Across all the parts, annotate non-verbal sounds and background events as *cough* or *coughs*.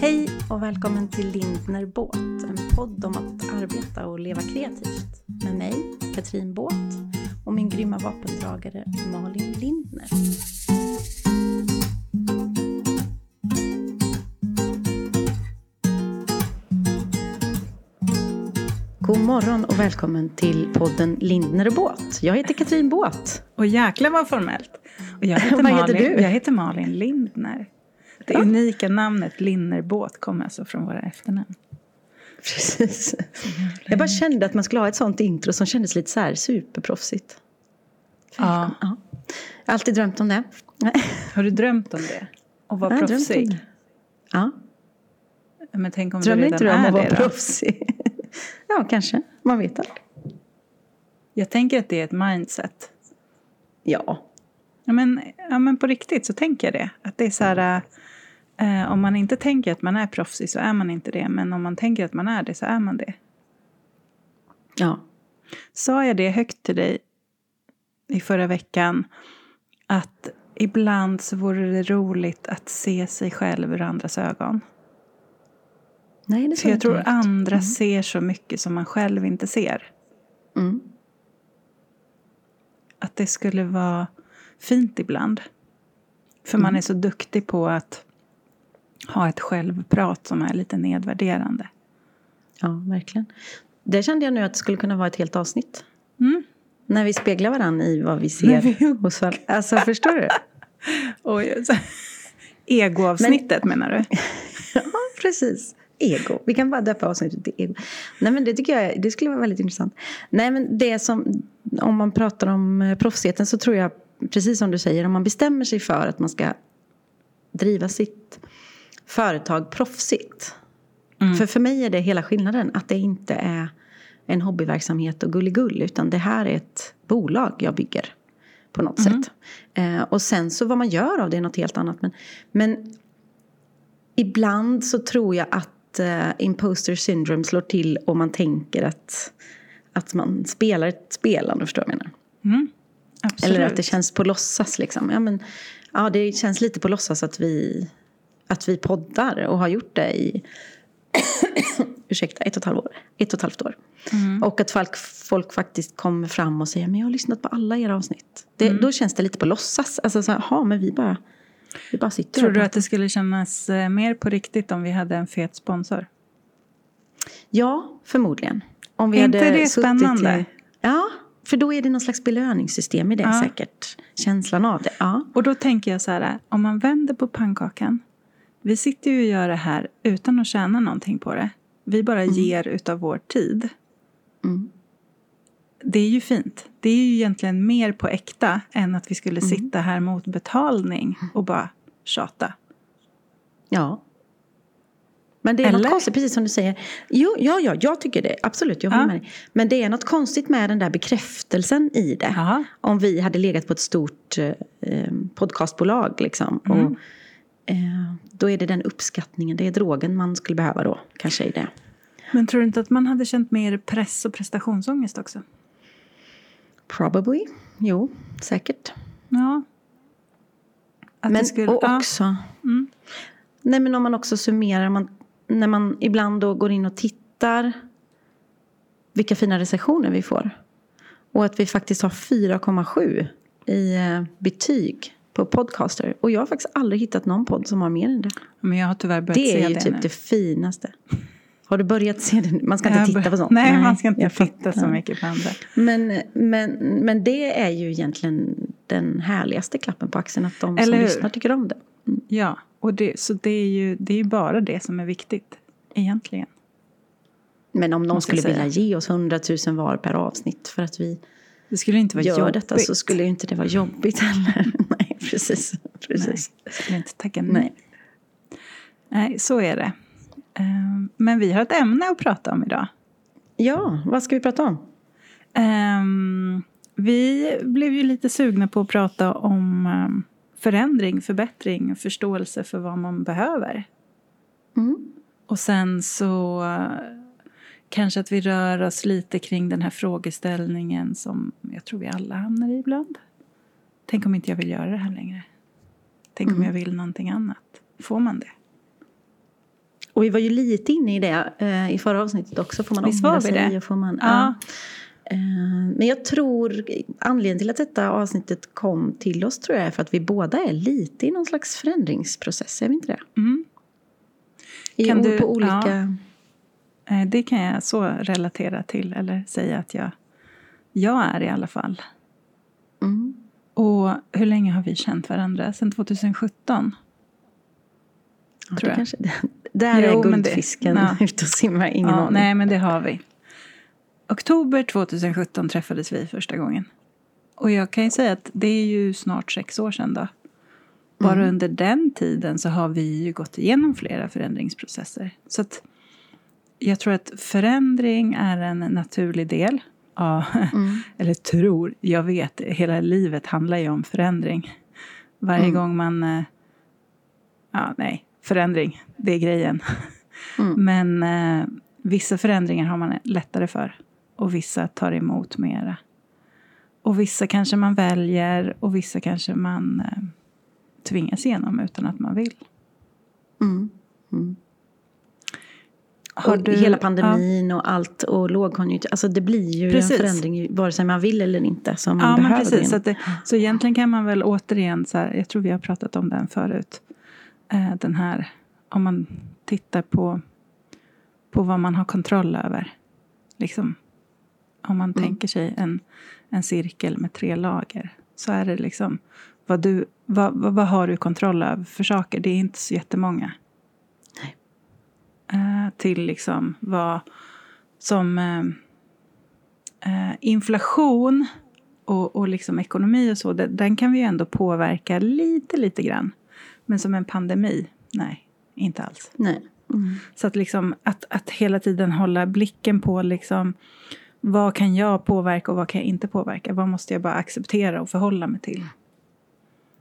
Hej och välkommen till Lindner Båt, en podd om att arbeta och leva kreativt. Med mig, Katrin Båt, och min grymma vapendragare Malin Lindner. God morgon och välkommen till podden Lindner Båt. Jag heter Katrin Båt. Och jäklar vad formellt. Och jag *laughs* heter, Vad Malin, heter du? Jag heter Malin Lindner. Det Ja. unika namnet Lindnerbåt kommer alltså från våra efternamn. Precis. Jag bara kände att man skulle ha ett sånt intro som kändes lite så här superproffsigt. Ja. Ja. Jag har alltid drömt om det. Har du drömt om det? Och vara om proffsig? Ja. Men tänk om Drömmer du inte redan du om att vara proffsig? *laughs* ja, kanske. Man vet aldrig. Jag tänker att det är ett mindset. Ja. Ja men, ja, men på riktigt så tänker jag det. Att det är så här... Eh, om man inte tänker att man är proffsig så är man inte det. Men om man tänker att man är det så är man det. Ja. Sa jag det högt till dig i förra veckan? Att ibland så vore det roligt att se sig själv ur andras ögon. Nej, det För jag tror andra ser så mycket som man själv inte ser. Mm. Att det skulle vara fint ibland. För Mm. man är så duktig på att ha ett självprat som är lite nedvärderande. Ja, verkligen. Det kände jag nu att det skulle kunna vara ett helt avsnitt. Mm. När vi speglar varandra i vad vi ser vi- hos varandra. Alltså, förstår du? *laughs* Oj, så. Egoavsnittet menar du? *laughs* Ja, precis. Ego. Vi kan bara döpa avsnittet till ego. Nej, men det tycker jag det skulle vara väldigt intressant. Nej, men det som, om man pratar om eh, proffsigheten så tror jag, precis som du säger, om man bestämmer sig för att man ska driva sitt företag proffsigt. För för mig är det hela skillnaden, att det inte är en hobbyverksamhet och gulligull, utan det här är ett bolag jag bygger på något sätt. Eh, och sen så vad man gör av det är något helt annat. Men, men ibland så tror jag att eh, imposter syndrome slår till och man tänker att, att man spelar ett spel, om du förstår vad jag menar. Mm. Eller att det känns på låtsas liksom. Ja, men, ja, det känns lite på låtsas att vi, att vi poddar och har gjort det i *coughs* ursäkta, ett och ett halvt år. Ett och ett halvt år. Mm. Och att folk, folk faktiskt kommer fram och säger men jag har lyssnat på alla era avsnitt. Det, Mm. Då känns det lite på låtsas. Alltså så här, "Jaha, men vi bara, vi bara sitter Tror du att det skulle kännas eh, mer på riktigt om vi hade en fet sponsor? Ja, förmodligen. Om vi Är hade inte det suttit spännande? I, ja, för då är det någon slags belöningssystem i det Ja. säkert. Känslan av det. Ja. Och då tänker jag så här, om man vänder på pannkakan. Vi sitter ju och gör det här utan att tjäna någonting på det. Vi bara ger utav vår tid. Mm. Det är ju fint. Det är ju egentligen mer på äkta än att vi skulle sitta här mot betalning och bara tjata. ja. Men det är Eller? något konstigt, precis som du säger. Jo, ja, ja, jag tycker det. Absolut, jag håller Ja. med dig. Men det är något konstigt med den där bekräftelsen i det. Ja. Om vi hade legat på ett stort eh, podcastbolag liksom. Mm. Och, eh, då är det den uppskattningen, det är drogen man skulle behöva då. Kanske i det. Men tror du inte att man hade känt mer press och prestationsångest också? Probably. Jo, säkert. Ja. Att Men skulle, och ja. också, Mm. nej men om man också summerar, man, när man ibland då går in och tittar vilka fina recensioner vi får. Och att vi faktiskt har 4,7 i eh, betyg på podcaster. Och jag har faktiskt aldrig hittat någon podd som har mer än det. Men jag har tyvärr börjat Det se är ju det typ nu. det finaste. Har du börjat se det? Man ska inte Jag titta på sånt. Nej, man ska inte titta fattar. så mycket på andra. Men, men, men det är ju egentligen den härligaste klappen på axeln. Att de Eller som hur? lyssnar tycker om det. Ja, och det, så det är, ju, det är bara det som är viktigt egentligen. Men om någon skulle vilja säga. ge oss 100 000 var per avsnitt för att vi Det skulle inte vara gör jobbigt. detta så skulle ju inte det vara jobbigt heller. *laughs* Nej, *laughs* precis. precis. Nej, skulle inte tacka nej. Nej. Nej, så är det. Ehm, Men vi har ett ämne att prata om idag. Ja, vad ska vi prata om? Ehm, Vi blev ju lite sugna på att prata om ehm, förändring, förbättring, förståelse för vad man behöver. Mm. Och sen så eh, kanske att vi rör oss lite kring den här frågeställningen som jag tror vi alla hamnar i ibland. Tänk om inte jag vill göra det här längre. Tänk om Mm. jag vill någonting annat. Får man det? Och vi var ju lite inne i det eh, i förra avsnittet också. Får man Visst var vi det? Får man, Ja. ja. Eh, Men jag tror, anledningen till att detta avsnittet kom till oss tror jag är för att vi båda är lite i någon slags förändringsprocess, är vi inte det? Mm. I, Kan du- på olika... Eh, Det kan jag så relatera till, eller säga att jag, jag är i alla fall. Mm. Och hur länge har vi känt varandra? Sedan 2017? Ja, tror jag. kanske, där Jo, är det- guldfisken *laughs* ute och simmar, ingen ja, aning. nej, men det har vi. Oktober 2017 träffades vi första gången. Och jag kan ju säga att det är ju snart sex år sedan då. Bara Mm. under den tiden så har vi ju gått igenom flera förändringsprocesser. Så att jag tror att förändring är en naturlig del. Ja, Mm. eller tror, jag vet, hela livet handlar ju om förändring. Varje Mm. gång man... eh, Ja, nej, förändring, det är grejen. Mm. Men eh, vissa förändringar har man lättare för. Och vissa tar emot mera. Och vissa kanske man väljer och vissa kanske man eh, tvingas igenom utan att man vill. Mm. Har du- hela pandemin och allt och lågkonjunktur. Alltså det blir ju Precis. en förändring vare sig man vill eller inte. Som man Ja, men behöver gå precis. Så, det, så egentligen kan man väl återigen, så här, jag tror vi har pratat om den förut. Eh, den här, om man tittar på, på vad man har kontroll över. Liksom, om man Mm. tänker sig en, en cirkel med tre lager. Så är det liksom, vad, du, vad, vad, vad har du kontroll över för saker? Det är inte så jättemånga. Eh, till liksom vad som eh, eh, inflation och, och liksom ekonomi och så, den kan vi ju ändå påverka lite, lite grann. Men som en pandemi, nej, inte alls. Nej. Mm. Så att, liksom, att, att hela tiden hålla blicken på liksom, vad kan jag påverka och vad kan jag inte påverka? Vad måste jag bara acceptera och förhålla mig till?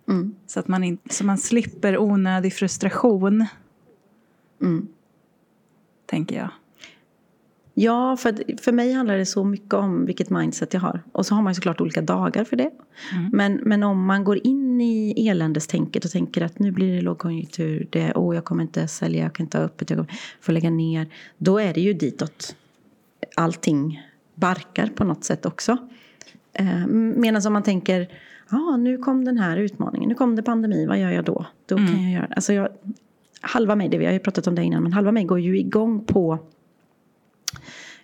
Mm. Så att man, in, så man slipper onödig frustration, Mm. Tänker jag. Ja, för, för mig handlar det så mycket om vilket mindset jag har. Och så har man ju såklart olika dagar för det. Mm. Men, men om man går in i eländestänket och tänker att nu blir det lågkonjunktur, det, oh, jag kommer inte sälja, jag kan inte ha öppet, jag får lägga ner. Då är det ju ditåt allting barkar på något sätt också. Eh, Medan om man tänker, ja nu kom den här utmaningen, nu kom det pandemi, vad gör jag då? Då kan jag göra, alltså jag, halva mig, det vi har ju pratat om det innan, men halva mig går ju igång på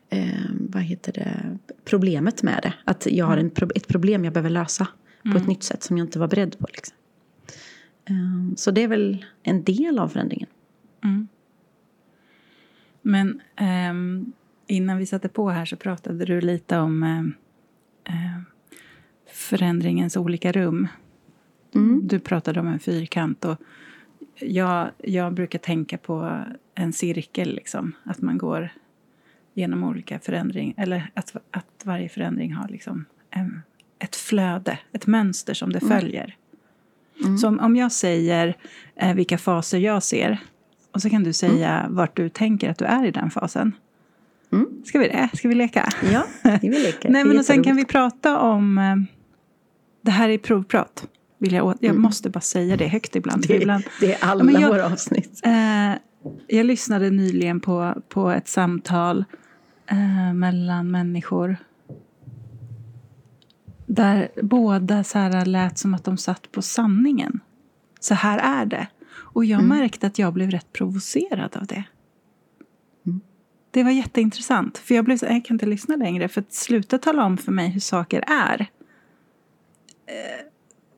eh, vad heter det, problemet med det. Att jag har en, pro- ett problem jag behöver lösa på ett nytt sätt som jag inte var beredd på. Liksom. Eh, så det är väl en del av förändringen. Mm. Men ehm, innan vi satte på här så pratade du lite om ehm, ehm, förändringens olika rum. Mm. Du pratade om en fyrkant och jag, jag brukar tänka på en cirkel, liksom. Att man går genom olika förändringar. Eller att, att varje förändring har liksom en, ett flöde, ett mönster som det följer. Mm. Så om, om jag säger eh, vilka faser jag ser och så kan du säga vart du tänker att du är i den fasen. Mm. Ska vi det? Ska vi leka? Ja, vill leka. *laughs* Nej, men och sen kan vi prata om... Eh, det här är provprat. Vill jag, jag måste bara säga det högt ibland. Mm. det, ibland det är alla jag- våra avsnitt. eh, jag lyssnade nyligen på, på ett samtal eh, mellan människor där båda så här lät som att de satt på sanningen. Så här är det. Och jag märkte att jag blev rätt provocerad av det. Det var jätteintressant. För jag blev så, jag kan inte lyssna längre. För att sluta tala om för mig hur saker är. Eh,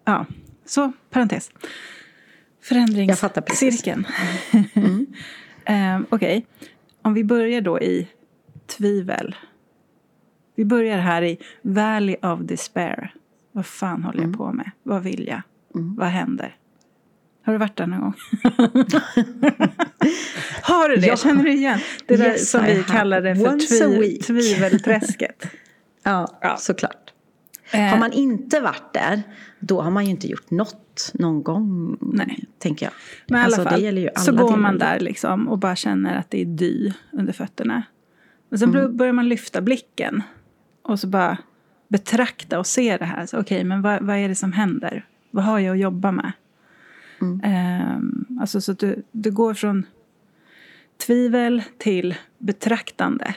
ja, så parentes. Förändringscirkeln. um, *laughs* Okej, om vi börjar då i tvivel. Vi börjar här i Valley of Despair. Vad fan håller jag på med? Vad vill jag? Vad händer? Har du varit där någon gång? *laughs* Har du det? Ja. Känner du igen? Det där Yes, som I vi have. kallar det för tvi- tvivelträsket. *laughs* Ja, Ja. såklart. Eh, Har man inte varit där, då har man ju inte gjort något någon gång, Nej. tänker jag. Men i Alltså, alla fall, det gäller ju så går man där liksom och bara känner att det är dy under fötterna. Men sen Mm. börjar man lyfta blicken och så bara betrakta och se det här. Okej, men vad, vad är det som händer? Vad har jag att jobba med? Mm. Ehm, alltså så att du, du går från tvivel till betraktande.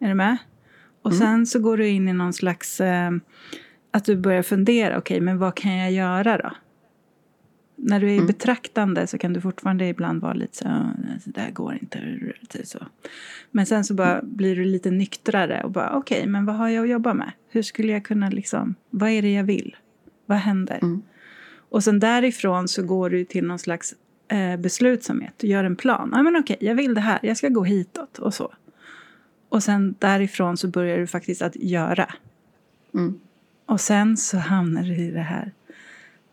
Är du med? Och Mm. sen så går du in i någon slags... Eh, att du börjar fundera, okej, men vad kan jag göra då? När du är i betraktande så kan du fortfarande ibland vara lite så "Ah, det där går inte. typ Så. Men sen så bara blir du lite nyktrare och bara, okej, men vad har jag att jobba med? Hur skulle jag kunna liksom, vad är det jag vill? Vad händer? Mm. Och sen därifrån så går du till någon slags eh, beslutsamhet. Du gör en plan. Ja, men okej, jag vill det här. Jag ska gå hitåt och så. Och sen därifrån så börjar du faktiskt att göra. Mm. Och sen så hamnar du i det här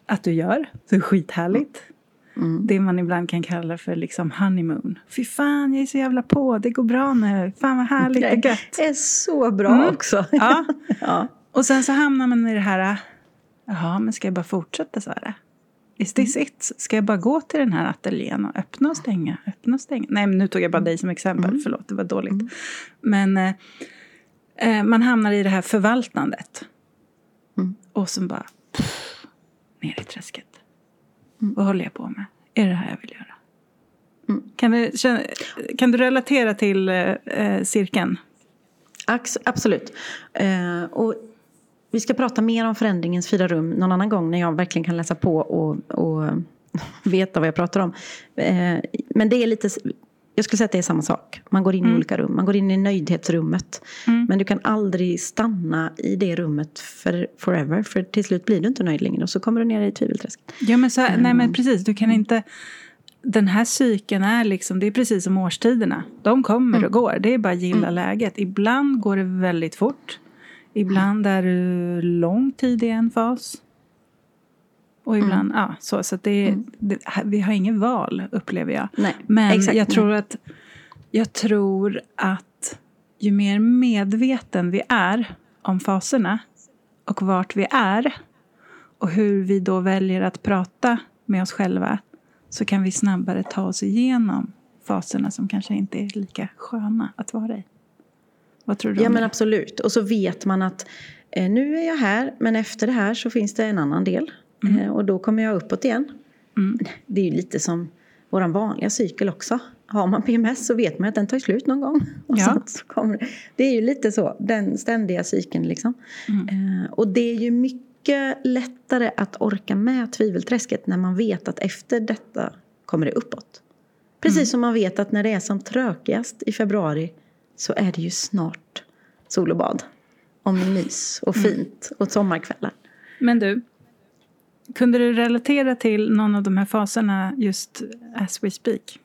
att du gör. Så skithärligt. Mm. Det man ibland kan kalla för liksom honeymoon. Fy fan, jag är så jävla på. Det går bra nu. Fan vad härligt och gött. Det är så bra Mm. också. Ja. *laughs* ja. Och sen så hamnar man i det här. Jaha, men ska jag bara fortsätta så här? Is this it? Ska jag bara gå till den här ateljén och öppna och stänga? Öppna och stänga? Nej, men nu tog jag bara dig som exempel. Förlåt, det var dåligt. Men eh, eh, man hamnar i det här förvaltandet. Mm. Och så bara pff, ner i träsket. Vad håller jag på med? Är det här jag vill göra? Mm. Kan, du, kan du relatera till eh, eh, cirkeln? Absolut. Eh, och vi ska prata mer om förändringens fyra rum någon annan gång när jag verkligen kan läsa på och, och *laughs* veta vad jag pratar om. Eh, men det är lite, jag skulle säga att det är samma sak. Man går in i olika rum. Man går in i nöjdhetsrummet. Men du kan aldrig stanna i det rummet för forever. För till slut blir du inte nöjd längre och så kommer du ner i tvivelträsket. Ja, men så här, nej, Mm. men precis. Du kan inte... Den här cykeln är liksom, det är precis som årstiderna. De kommer Mm. och går. Det är bara att gilla läget. Ibland går det väldigt fort. Ibland är du lång tid i en fas. Och ibland, Mm. ja, så. Så det, det, vi har inget val, upplever jag. Nej, Men exakt, jag, nej. tror att, jag tror att ju mer medveten vi är om faserna och vart vi är och hur vi då väljer att prata med oss själva så kan vi snabbare ta oss igenom faserna som kanske inte är lika sköna att vara i. Vad tror du Ja men det? absolut. Och så vet man att eh, nu är jag här men efter det här så finns det en annan del. Mm. Eh, och då kommer jag uppåt igen. *laughs* Det är ju lite som våran vanliga cykel också. Har man PMS så vet man att den tar slut någon gång. *laughs* Och Ja. så kommer det. det är ju lite så, den ständiga cykeln liksom. Mm. Eh, och det är ju mycket lättare att orka med tvivelträsket när man vet att efter detta kommer det uppåt. Precis Mm. som man vet att när det är som trökigast i februari så är det ju snart sol och bad. Och mys och Mm. fint och sommarkvällar. Men du, kunde du relatera till någon av de här faserna just as we speak?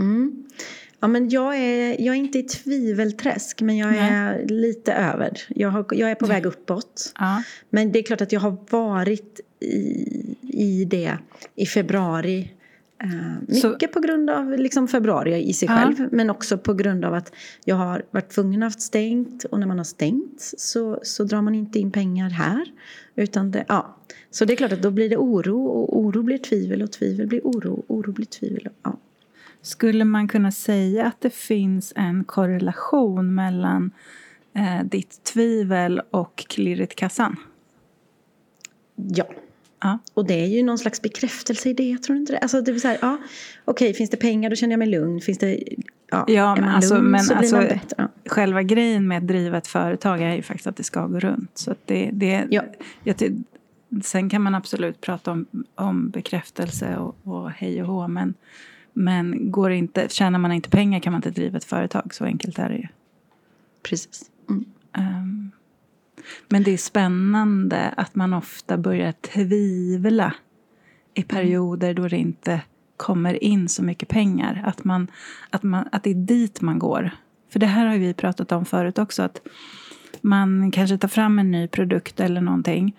Mm. Ja, men jag, är, jag är inte i tvivelträsk men jag är lite över. Jag, har, jag är på väg uppåt. Ja. Men det är klart att jag har varit i, i det i februari. Eh, Så- mycket på grund av liksom februari i sig Ja. själv. Men också på grund av att jag har varit tvungen att ha stängt. Och när man har stängt så, så drar man inte in pengar här. Utan det, ja. Så det är klart att då blir det oro. Och oro blir tvivel. Och tvivel blir oro. Oro blir tvivel. Ja. Skulle man kunna säga att det finns en korrelation mellan eh, ditt tvivel och klirret i kassan? ja. Ja. Och det är ju någon slags bekräftelse i det, jag tror inte det. Alltså det är så här, ja, okej, finns det pengar då känner jag mig lugn. Finns det, ja, Ja, men alltså- lugn men så blir alltså- man bättre. Ja. Själva grejen med att driva ett företag är ju faktiskt att det ska gå runt. Så det, det, Ja. jag, sen kan man absolut prata om, om bekräftelse och, och hej och hå. Men, men går det inte, tjänar man inte pengar kan man inte driva ett företag. Så enkelt är det ju. Precis. Mm. Ehm, men det är spännande att man ofta börjar tvivla i perioder då det inte kommer in så mycket pengar. Att, man, att, man, att det är dit man går. För det här har vi pratat om förut också. Att man kanske tar fram en ny produkt eller någonting.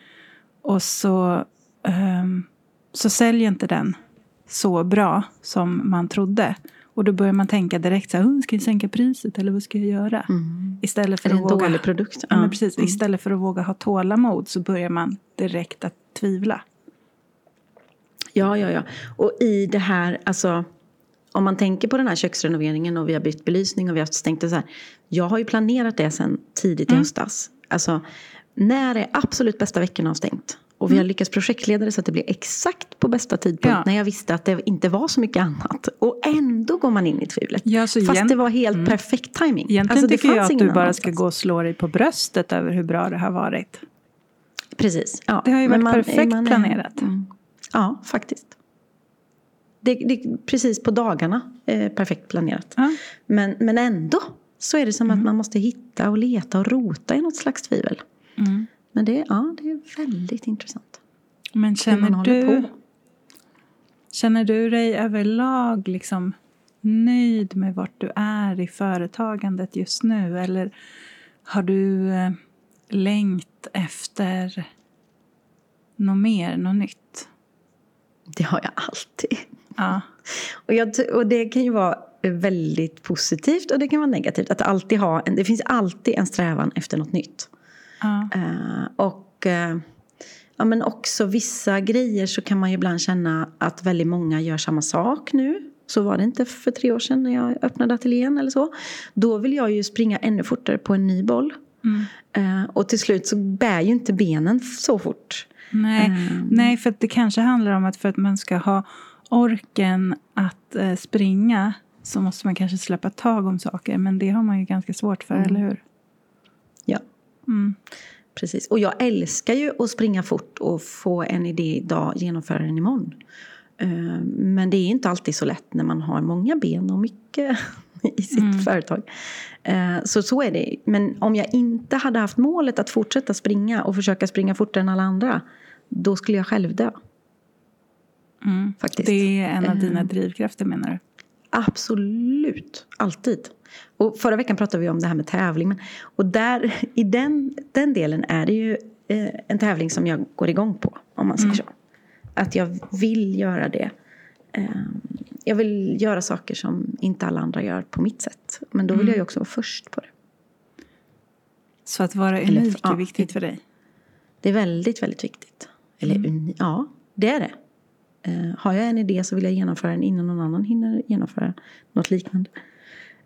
Och så, ehm, så säljer inte den så bra som man trodde. Och då börjar man tänka direkt så här, "Oh, ska jag sänka priset eller vad ska jag göra? Istället för Är det att en våga... dålig produkt? Ja, men precis. Mm. Istället för att våga ha tålamod så börjar man direkt att tvivla. Ja, ja, ja. Och i det här, alltså om man tänker på den här köksrenoveringen och vi har bytt belysning och vi har stängt det så här. Jag har ju planerat det sen tidigt i Mm. höstas. Alltså, när är absolut bästa veckorna har stängt? Och vi har lyckats projektleda det så att det blir exakt på bästa tidpunkt Mm. Ja. när jag visste att det inte var så mycket annat. Och ändå då går man in i tvivlet. Ja, Fast egent- det var helt perfekt timing. Egentligen Alltså, tycker jag att du bara ska gå och slå dig på bröstet över hur bra det har varit. Precis. Ja. Det har ju varit perfekt planerat. Mm. Ja, faktiskt. Det, det är precis på dagarna eh, perfekt planerat. Ja. Men, men ändå så är det som Mm. att man måste hitta och leta och rota i något slags tvivel. Mm. Men det, ja, det är väldigt intressant. Men man känner du, på. känner du dig överlag liksom nöjd med vart du är i företagandet just nu? Eller har du eh, längt efter något mer, något nytt? Det har jag alltid. Ja. Och, jag, och det kan ju vara väldigt positivt och det kan vara negativt. Att alltid ha en, det finns alltid en strävan efter något nytt. ja. Eh, och eh, ja, men också vissa grejer så kan man ju ibland känna att väldigt många gör samma sak nu. Så var det inte för tre år sedan när jag öppnade ateljén eller så. Då vill jag ju springa ännu fortare på en ny boll. Mm. Eh, och till slut så bär ju inte benen så fort. Nej, Mm. nej, för det kanske handlar om att för att man ska ha orken att eh, springa så måste man kanske släppa tag om saker. Men det har man ju ganska svårt för, Mm. eller hur? Ja, Mm. precis. Och jag älskar ju att springa fort och få en idé idag, genomföra den imorgon. Eh, Men det är inte alltid så lätt när man har många ben och mycket *laughs* i sitt Mm. företag. Eh, Så så är det. Men om jag inte hade haft målet att fortsätta springa och försöka springa fortare än alla andra, då skulle jag själv dö. Mm. Faktiskt. Det är en av dina Eh. drivkrafter menar du? Absolut, alltid. Och förra veckan pratade vi om det här med tävling. Men, och där, i den, den delen är det ju en tävling som jag går igång på, om man säger Mm. så. Att jag vill göra det. Eh, jag vill göra saker som inte alla andra gör på mitt sätt. Men då vill Mm. jag ju också vara först på det. Så att vara Eller- unik ja. är viktigt för dig? Det är väldigt, väldigt viktigt. Eller Mm. uni- ja, det är det. Eh, har jag en idé så vill jag genomföra den innan någon annan hinner genomföra något liknande.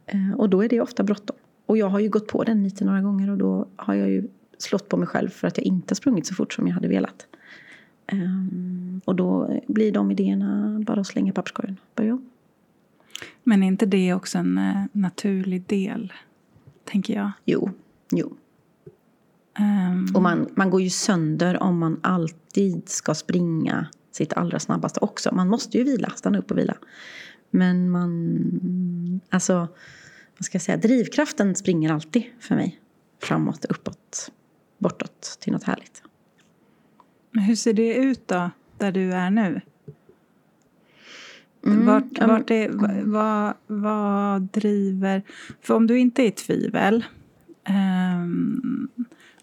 Eh, och då är det ofta bråttom. Och jag har ju gått på den lite några gånger och då har jag ju slått på mig själv för att jag inte sprungit så fort som jag hade velat. Ehm, och då blir de idéerna bara att slänga i papperskorgen. Börja om. Men är inte det också en eh, naturlig del, tänker jag? Jo, jo. Ehm, Och man, man går ju sönder om man alltid ska springa sitt allra snabbaste också. Man måste ju vila, stanna upp och vila. Men man... Alltså, vad ska jag säga? Drivkraften springer alltid för mig. Framåt, uppåt, bortåt till något härligt. Hur ser det ut då, där du är nu? Mm, Vart, vart är, vad, vad, driver... För om du inte är i tvivel ehm,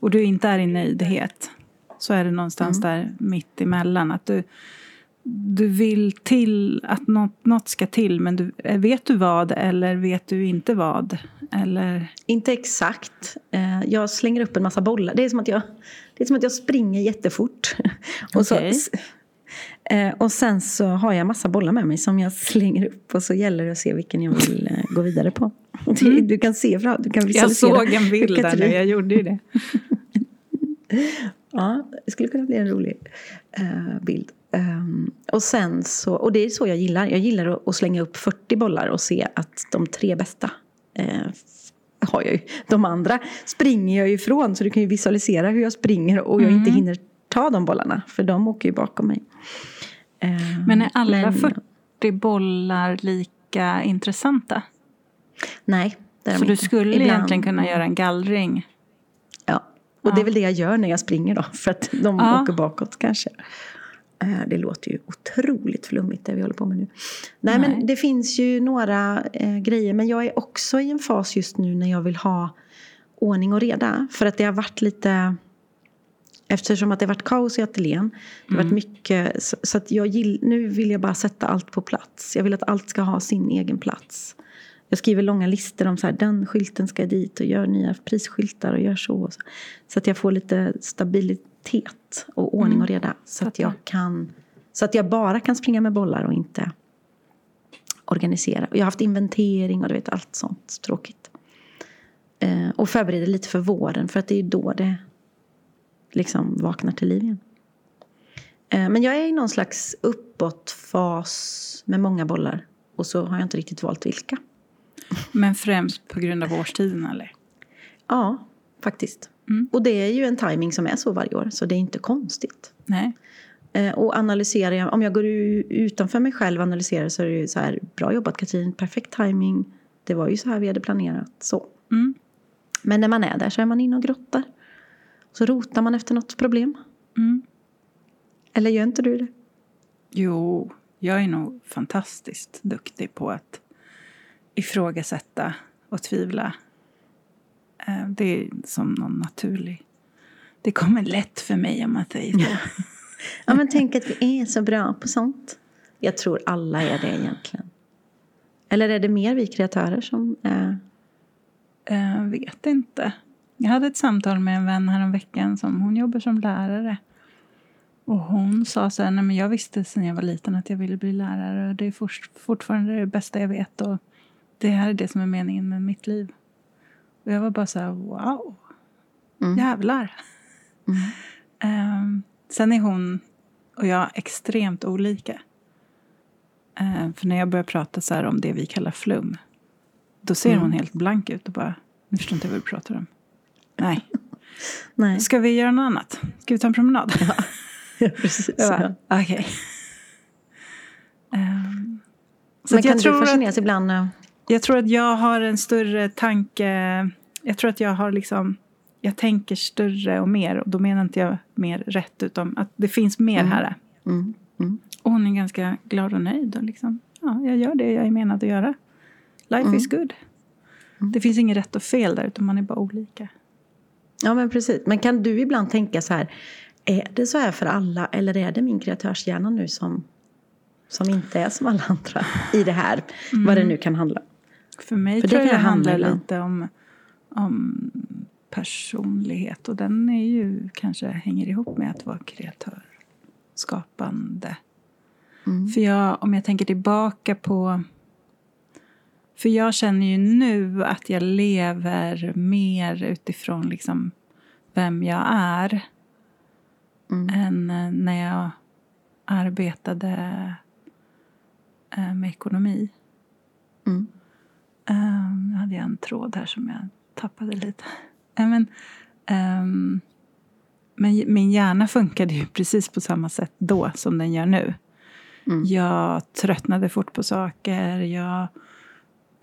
och du inte är i nöjdhet så är det någonstans Mm. där mitt emellan. Att du, du vill till att något, något ska till men du, vet du vad eller vet du inte vad? Eller, Inte exakt. Eh, Jag slänger upp en massa bollar. Det är som att jag, det är som att jag springer jättefort. *laughs* Och, så, eh, och sen så har jag massa bollar med mig som jag slänger upp och så gäller det att se vilken jag vill eh, gå vidare på. *laughs* Det, Du kan se du kan jag visualisera. såg en bild där nu, jag gjorde ju det. *laughs* Ja, det skulle kunna bli en rolig eh, bild. Ehm, och sen så, och det är så jag gillar. Jag gillar att, att slänga upp 40 bollar och se att de tre bästa eh, har jag ju. De andra springer jag ju ifrån så du kan ju visualisera hur jag springer och jag inte hinner ta de bollarna för de åker ju bakom mig. Ehm, Men är alla men- 40 bollar lika intressanta? Nej, det är de Så du inte. skulle Ibland- egentligen kunna göra en gallring? Ja, och det är väl det jag gör när jag springer då. För att de Ja. åker bakåt kanske. Eh, Det låter ju otroligt flummigt det vi håller på med nu. Nej, Nej. men det finns ju några eh, grejer. Men jag är också i en fas just nu när jag vill ha ordning och reda. För att det har varit lite... Eftersom att det har varit kaos i ateljén. Det har varit mycket. Så, så att jag gill, nu vill jag bara sätta allt på plats. Jag vill att allt ska ha sin egen plats. Jag skriver långa listor om så här, den skylten ska dit och gör nya prisskyltar och gör så. och så. Så att jag får lite stabilitet och ordning och reda. Så att, jag kan, så att jag bara kan springa med bollar och inte organisera. Jag har haft inventering och du vet allt sånt tråkigt. Eh, och förbereder lite för våren för att det är då det liksom vaknar till liv igen. Eh, men jag är i någon slags uppåtfas med många bollar. Och så har jag inte riktigt valt vilka. Men främst på grund av årstiden eller? Ja, faktiskt. Mm. Och det är ju en timing som är så varje år, så det är inte konstigt. Nej. Eh, och analyserar jag, om jag går utanför mig själv och analyserar så är det ju så här, bra jobbat Katrin, perfekt timing. Det var ju så här vi hade planerat. Så. Mm. Men när man är där så är man inne och grottar. Så rotar man efter något problem. Mm. Eller gör inte du det? Jo, jag är nog fantastiskt duktig på att ifrågasätta och tvivla. Eh, Det är som någon naturlig... Det kommer lätt för mig om man säger så. Ja, men tänk att vi är så bra på sånt. Jag tror alla är det egentligen. Eller är det mer vi kreatörer som är... Jag vet inte. Jag hade ett samtal med en vän här veckan som hon jobbar som lärare. Och hon sa så här, nej men jag visste sedan jag var liten att jag ville bli lärare. Och det är fort, fortfarande det bästa jag vet. Och det här är det som är meningen med mitt liv. Och jag var bara så här, wow. Mm. Jävlar. Ehm, sen är hon och jag extremt olika. Ehm, för när jag börjar prata så om det vi kallar flum. Då ser Mm. hon helt blank ut och bara, nu förstår inte vad du pratar om. Nej. *laughs* Nej, Ska vi göra något annat? Ska vi ta en promenad? *laughs* precis. Jag Ja. bara, Okej. Ehm, så Men att kan jag, du tror att, fascineras ibland? Jag tror att jag har en större tanke. Jag tror att jag har liksom... Jag tänker större och mer. Och då menar inte jag mer rätt, utan att det finns mer här. Mm. Mm. Och hon är ganska glad och nöjd. Och liksom, ja, jag gör det jag är menad att göra. Life Mm. is good. Det finns inget rätt och fel där, utan man är bara olika. Ja, men precis. Men kan du ibland tänka så här, är det så här för alla eller är det min kreatörshjärna nu som, som inte är som alla andra i det här? Vad det nu kan handla. För mig För det tror det jag handla handlar lite om, om personlighet. Och den är ju kanske hänger ihop med att vara kreatör. Skapande. Mm. För jag, om jag tänker tillbaka på... För jag känner ju nu att jag lever mer utifrån liksom vem jag är. Mm. Än eh, när jag arbetade eh, med ekonomi. Mm. Um, hade jag en tråd här som jag tappade lite. Nej, men, ehm, men min hjärna funkade ju precis på samma sätt då som den gör nu. Mm. Jag tröttnade fort på saker. Jag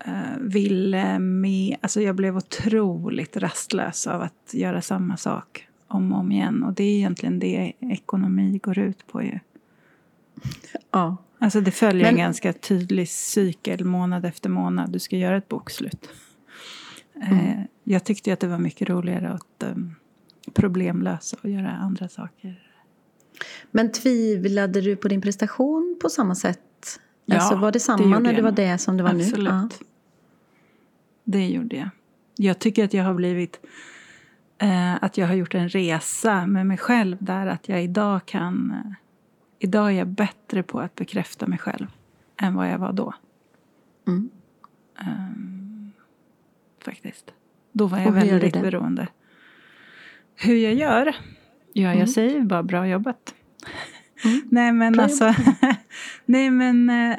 eh, ville med... Alltså jag blev otroligt rastlös av att göra samma sak om och om igen. Och det är egentligen det ekonomi går ut på ju. Ja. Alltså det följer Men- en ganska tydlig cykel månad efter månad. Du ska göra ett bokslut. Eh, jag tyckte att det var mycket roligare att um, problemlösa och göra andra saker. Men tvivlade du på din prestation på samma sätt? Ja, alltså var det det samma gjorde när det var det som det var Absolut. nu? Ja. Det gjorde jag. Jag tycker att jag har blivit... Eh, att jag har gjort en resa med mig själv där att jag idag kan... Idag är jag bättre på att bekräfta mig själv än vad jag var då. Mm. Ehm, faktiskt. Då var jag Och väldigt beroende. Hur jag gör? Ja, jag Mm. säger bara bra jobbat. Mm. *laughs* nej, men Bra alltså... *laughs* nej, men... Eh,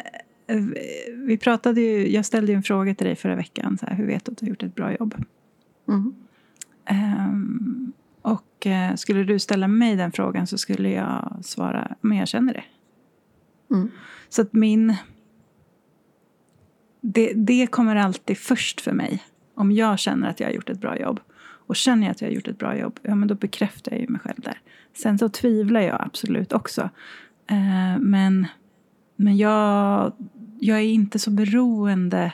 vi pratade ju... Jag ställde ju en fråga till dig förra veckan. Så här, hur vet du att du har gjort ett bra jobb? Mm. Och eh, skulle du ställa mig den frågan så skulle jag svara, men jag känner det. Mm. Så att min... Det, det kommer alltid först för mig. Om jag känner att jag har gjort ett bra jobb. Och känner jag att jag har gjort ett bra jobb, ja men då bekräftar jag ju mig själv där. Sen så tvivlar jag absolut också. Eh, men men jag, jag är inte så beroende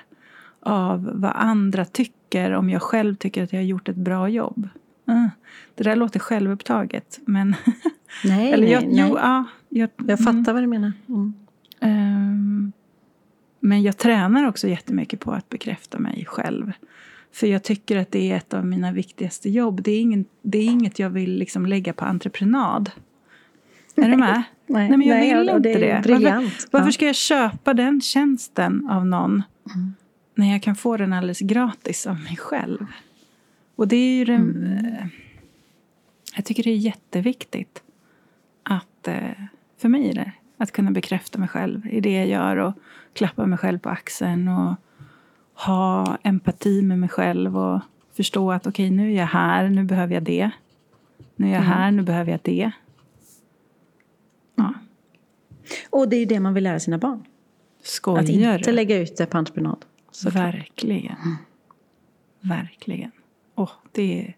av vad andra tycker om jag själv tycker att jag har gjort ett bra jobb. Eh, det där låter självupptaget, men... Nej, eller nej, jag, nej. Jo, ja, jag, Jag fattar vad du menar. Mm. Ehm, men jag tränar också jättemycket på att bekräfta mig själv. För jag tycker att det är ett av mina viktigaste jobb. Det är, ingen, det är inget jag vill liksom lägga på entreprenad. Är du med? *laughs* Nej, Nej, men jag nej, vill inte det. det. briljant. Varför Ja. ska jag köpa den tjänsten av någon Mm. när jag kan få den alldeles gratis av mig själv? Och det är ju. Mm. Jag tycker det är jätteviktigt att... eh, För mig är det Att kunna bekräfta mig själv i det jag gör och klappa mig själv på axeln och ha empati med mig själv och förstå att okej, okay, nu är jag här, nu behöver jag det. Nu är jag mm. här, nu behöver jag det. Ja. Och det är det man vill lära sina barn. Skojar Att inte lägga ut det på entreprenad. Verkligen. Mm. Verkligen. Oh, det, är,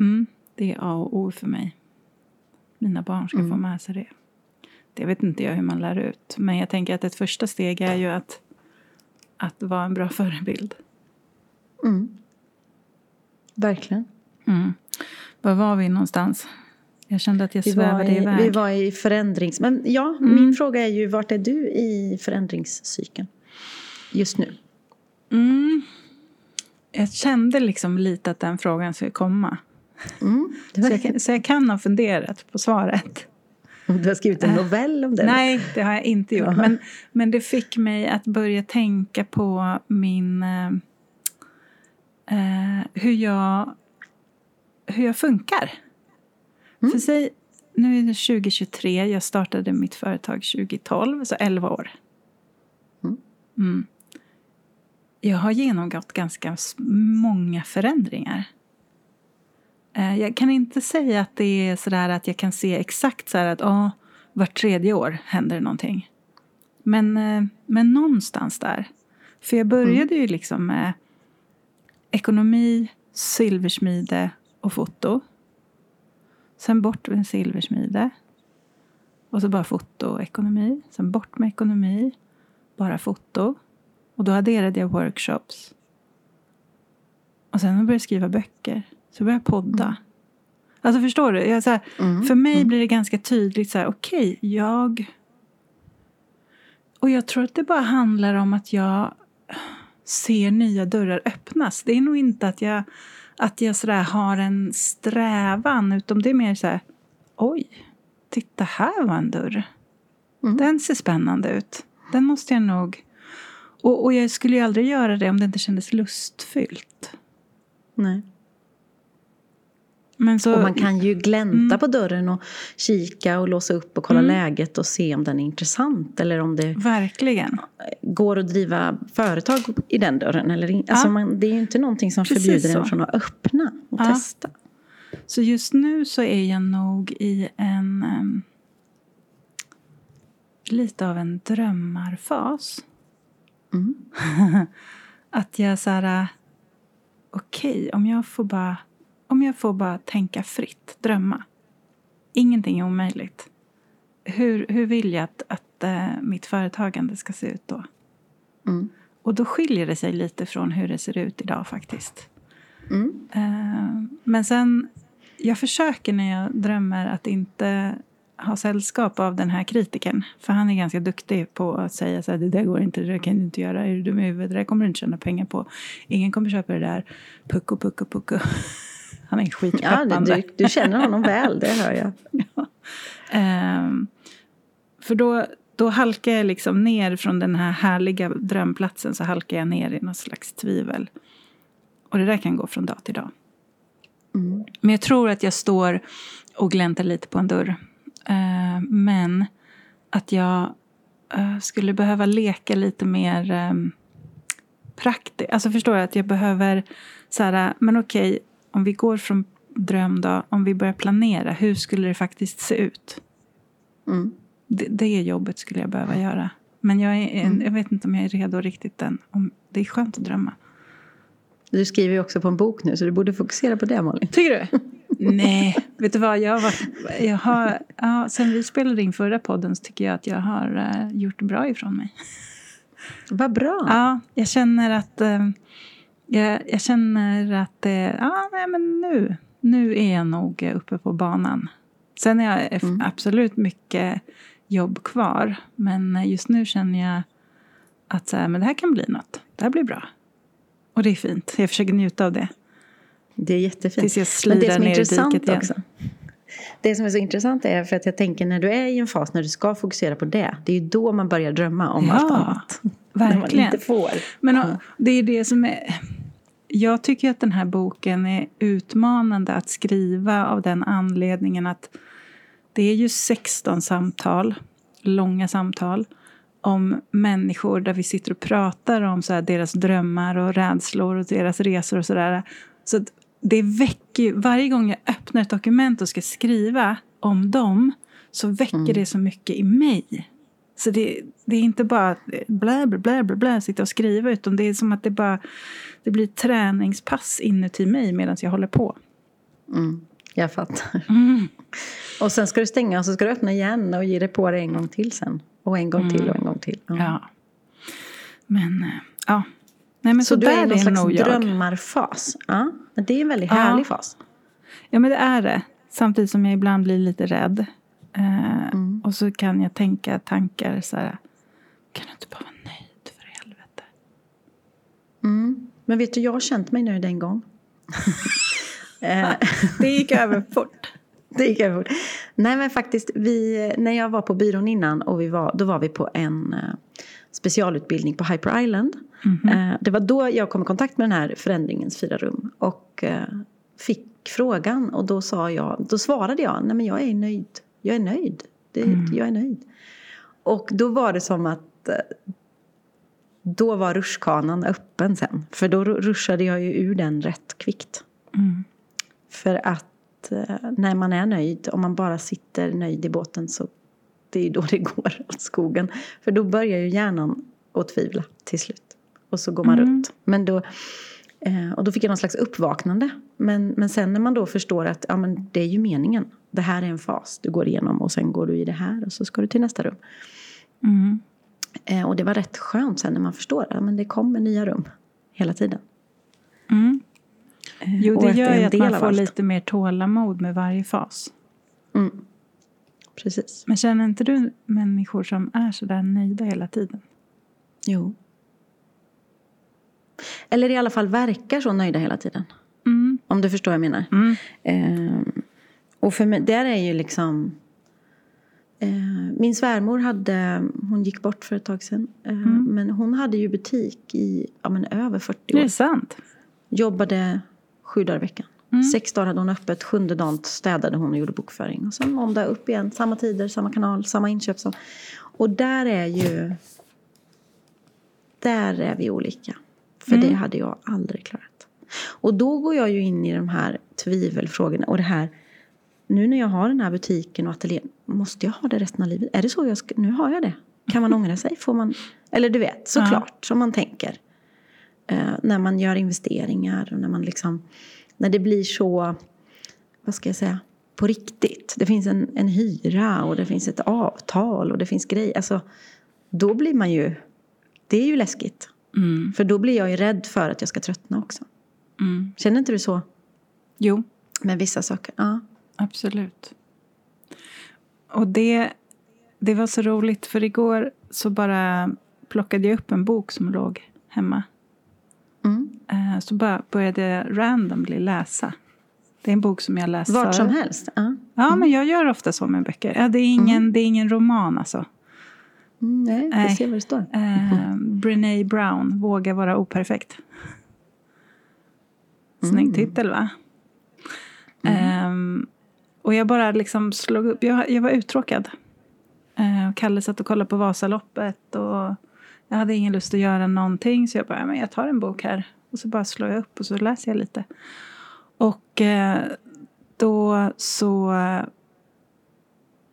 mm, det är A och O för mig. Mina barn ska mm. få med sig det. Det vet inte jag hur man lär ut. Men jag tänker att ett första steg är ju att, att vara en bra förebild. Mm. Verkligen. Mm. Var var vi någonstans? Jag kände att jag vi svävade i, iväg. Vi var i förändrings... Men ja, mm. min fråga är ju vart är du i förändringscykeln just nu? Mm. Jag kände liksom lite att den frågan skulle komma. Mm, så, jag kan, så jag kan ha funderat på svaret. Du har skrivit en eh, novell om det? Nej, det har jag inte gjort. Men, men det fick mig att börja tänka på min... Eh, eh hur, jag, hur jag funkar. Mm. För säg, nu är det 2023, jag startade mitt företag 2012, så 11 år. Mm. Jag har genomgått ganska många förändringar. Eh, jag kan inte säga att det är sådär att jag kan se exakt så att oh, vart tredje år händer det någonting. Men, eh, men någonstans där. För jag började mm. ju liksom med ekonomi, silversmide och foto. Sen bort med silversmide. Och så bara foto och ekonomi. Sen bort med ekonomi. Bara foto. Och då adderade jag workshops. Och sen började jag skriva böcker. Så började jag podda. Mm. Alltså förstår du? Jag, så här, mm. För mig mm. blir det ganska tydligt så här, okej, okay, jag... Och jag tror att det bara handlar om att jag ser nya dörrar öppnas. Det är nog inte att jag, att jag så har en strävan, utan det är mer så här, oj, titta här var en dörr. Mm. Den ser spännande ut. Den måste jag nog... Och, och jag skulle ju aldrig göra det om det inte kändes lustfyllt. Nej. Så, och man kan ju glänta mm. på dörren och kika och låsa upp och kolla mm. läget och se om den är intressant. Eller om det Verkligen. går att driva företag i den dörren. Eller in, ja. alltså man, det är ju inte någonting som Precis förbjuder så. en från att öppna och ja. testa. Så just nu så är jag nog i en um, lite av en drömmarfas. Mm. *laughs* att jag så här, okej, okay, om jag får bara om jag får bara tänka fritt, drömma. Ingenting är omöjligt. Hur, hur vill jag att, att äh, mitt företagande ska se ut då? Mm. Och då skiljer det sig lite från hur det ser ut idag faktiskt. Mm. Äh, men sen, jag försöker när jag drömmer att inte ha sällskap av den här kritiken. För han är ganska duktig på att säga så här, det där går inte, det där kan du inte göra, är du dum i huvudet, det där kommer du inte tjäna pengar på. Ingen kommer köpa det där, pucko, pucko, pucko. *laughs* Han är skitpeppande. Ja, du, du känner honom väl, det hör jag. *laughs* ja. Um, för då, då halkar jag liksom ner från den här härliga drömplatsen så halkar jag ner i något slags tvivel. Och det där kan gå från dag till dag. Mm. Men jag tror att jag står och gläntar lite på en dörr. Uh, men att jag uh, skulle behöva leka lite mer um, praktiskt. Alltså förstår du att jag behöver så här, men okej, om vi går från dröm då, om vi börjar planera, hur skulle det faktiskt se ut? Mm. Det, det jobbet skulle jag behöva göra. Men jag, är, mm. jag vet inte om jag är redo riktigt än. Om, det är skönt att drömma. Du skriver ju också på en bok nu, så du borde fokusera på det, Malin. Tycker du? *laughs* Nej, vet du vad? Jag har, jag har, ja, sen vi spelade in förra podden så tycker jag att jag har uh, gjort bra ifrån mig. Vad bra! Ja, jag känner att uh, jag, jag känner att det, ja, nej, men nu, nu är jag nog uppe på banan. Sen är jag mm. absolut mycket jobb kvar. Men just nu känner jag att så här, men det här kan bli något. Det här blir bra. Och det är fint. Jag försöker njuta av det. Det är jättefint. Tills jag slirar ner i diket igen. Också. Det som är så intressant är för att jag tänker när du är i en fas när du ska fokusera på det. Det är ju då man börjar drömma om ja, allt annat. Verkligen. När man inte får. Men det är det som är jag tycker att den här boken är utmanande att skriva av den anledningen att det är ju 16 samtal långa samtal om människor där vi sitter och pratar om så deras drömmar och rädslor och deras resor och sådär. Så att det väcker ju, varje gång jag öppnar ett dokument och ska skriva om dem så väcker Mm. det så mycket i mig. Så det, det är inte bara att blä, blä, blä, blä, blä, sitta och skriva utan det är som att det bara det blir träningspass inuti mig medan jag håller på. Mm. Jag fattar. Mm. *laughs* Och sen ska du stänga och så ska du öppna igen och ge dig på det en gång till sen. Och en gång till och en gång till. Ja. Ja. Men, eh, ja. Nej, men Så, så, du är i någon slags drömmarfas. Ja. Men det är en väldigt Ja. härlig fas. Ja, men det är det. Samtidigt som jag ibland blir lite rädd. Eh, Mm. Och så kan jag tänka tankar så här. Kan du inte bara vara nöjd för helvete? Mm. Men vet du, jag har känt mig nöjd en gång. *laughs* Eh, Det gick över fort. *laughs* Det gick över fort. Nej men faktiskt, vi, när jag var på byrån innan och vi var, då var vi på en eh, specialutbildning på Hyper Island. Eh, det var då jag kom i kontakt med den här förändringens fyra rum. Och eh, fick frågan och då sa jag, då svarade jag, nej men jag är nöjd. Jag är nöjd. Det, Jag är nöjd. Och då var det som att eh, då var rutschkanan öppen sen. För då ruschade jag ju ur den rätt kvickt. Mm. För att när man är nöjd, om man bara sitter nöjd i båten så det är då det går åt *laughs* skogen. För då börjar ju hjärnan att tvivla till slut. Och så går man Mm. runt. Men då, eh, och då fick jag någon slags uppvaknande. Men, men sen när man då förstår att ja, men det är ju meningen. Det här är en fas du går igenom och sen går du i det här och så ska du till nästa rum. Mm. Eh, och det var rätt skönt sen när man förstår att ja, men det kommer nya rum hela tiden. Mm. Eh, Jo, det gör ju att man får allt. lite mer tålamod med varje fas. Mm. Precis. Men känner inte du människor som är sådär nöjda hela tiden? Jo. Eller i alla fall verkar så nöjda hela tiden. Mm. Om du förstår vad jag menar. Mm. Ehm, och för mig, där är ju liksom... Eh, min svärmor hade, hon gick bort för ett tag sedan. Eh, Men hon hade ju butik i ja, men över 40 Det år. är sant. Jobbade sju dagar i veckan. Sex dagar hade hon öppet, sjunde dagen städade hon och gjorde bokföring. Och sen måndag upp igen, samma tider, samma kanal, samma inköp. Som. Och där är ju... Där är vi olika. För det hade jag aldrig klarat. Och då går jag ju in i de här tvivelfrågorna och det här nu när jag har den här butiken och ateljén, måste jag ha det resten av livet? Är det så jag ska, nu har jag det. Kan man ångra sig? Får man, eller du vet, såklart, som man tänker. Eh, när man gör investeringar och när man liksom, när det blir så, vad ska jag säga, på riktigt. Det finns en, en hyra och det finns ett avtal och det finns grejer. Alltså, då blir man ju, det är ju läskigt. Mm. För då blir jag ju rädd för att jag ska tröttna också. Mm. Känner inte du så Jo, med vissa saker? Ja. absolut. Och det, det var så roligt, för igår så bara plockade jag upp en bok som låg hemma. Mm. Eh, Så började jag randomly läsa. Det är en bok som jag läst Vart som helst? Ja. Ja, men jag gör ofta så med böcker. Ja, det, är ingen, det är ingen roman alltså. Mm, nej, vi ser vad det står. Eh, Brené Brown, Våga vara operfekt. Snygg titel va? Ehm, och jag bara liksom slog upp, jag, jag var uttråkad. Och Kalle satt och kollade på Vasaloppet och jag hade ingen lust att göra någonting så jag bara, "Ja, men jag tar en bok här. Och så bara slår jag upp och så läser jag lite. Och eh, då så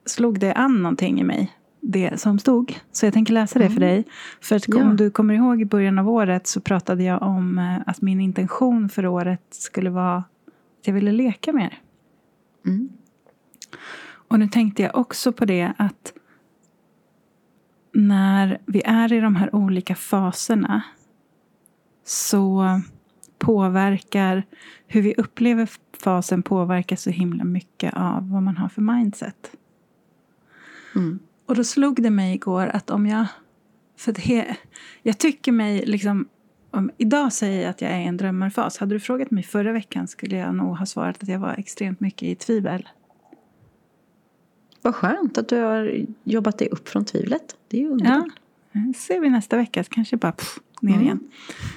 slog det an någonting i mig, det som stod. Så jag tänker läsa det för dig. För att Ja. om du kommer ihåg i början av året så pratade jag om eh, att min intention för året skulle vara att jag ville leka mer. Mm. Och nu tänkte jag också på det att när vi är i de här olika faserna så påverkar hur vi upplever fasen påverkar så himla mycket av vad man har för mindset. Mm. Och då slog det mig igår att om jag... För det, jag tycker mig liksom... Om, idag säger jag att jag är i en drömmarfas. Hade du frågat mig förra veckan skulle jag nog ha svarat att jag var extremt mycket i tvivel. Vad skönt att du har jobbat dig upp från tvivlet. Det är ju Ja, underbart. det ser vi nästa vecka. Så kanske bara pff, ner igen.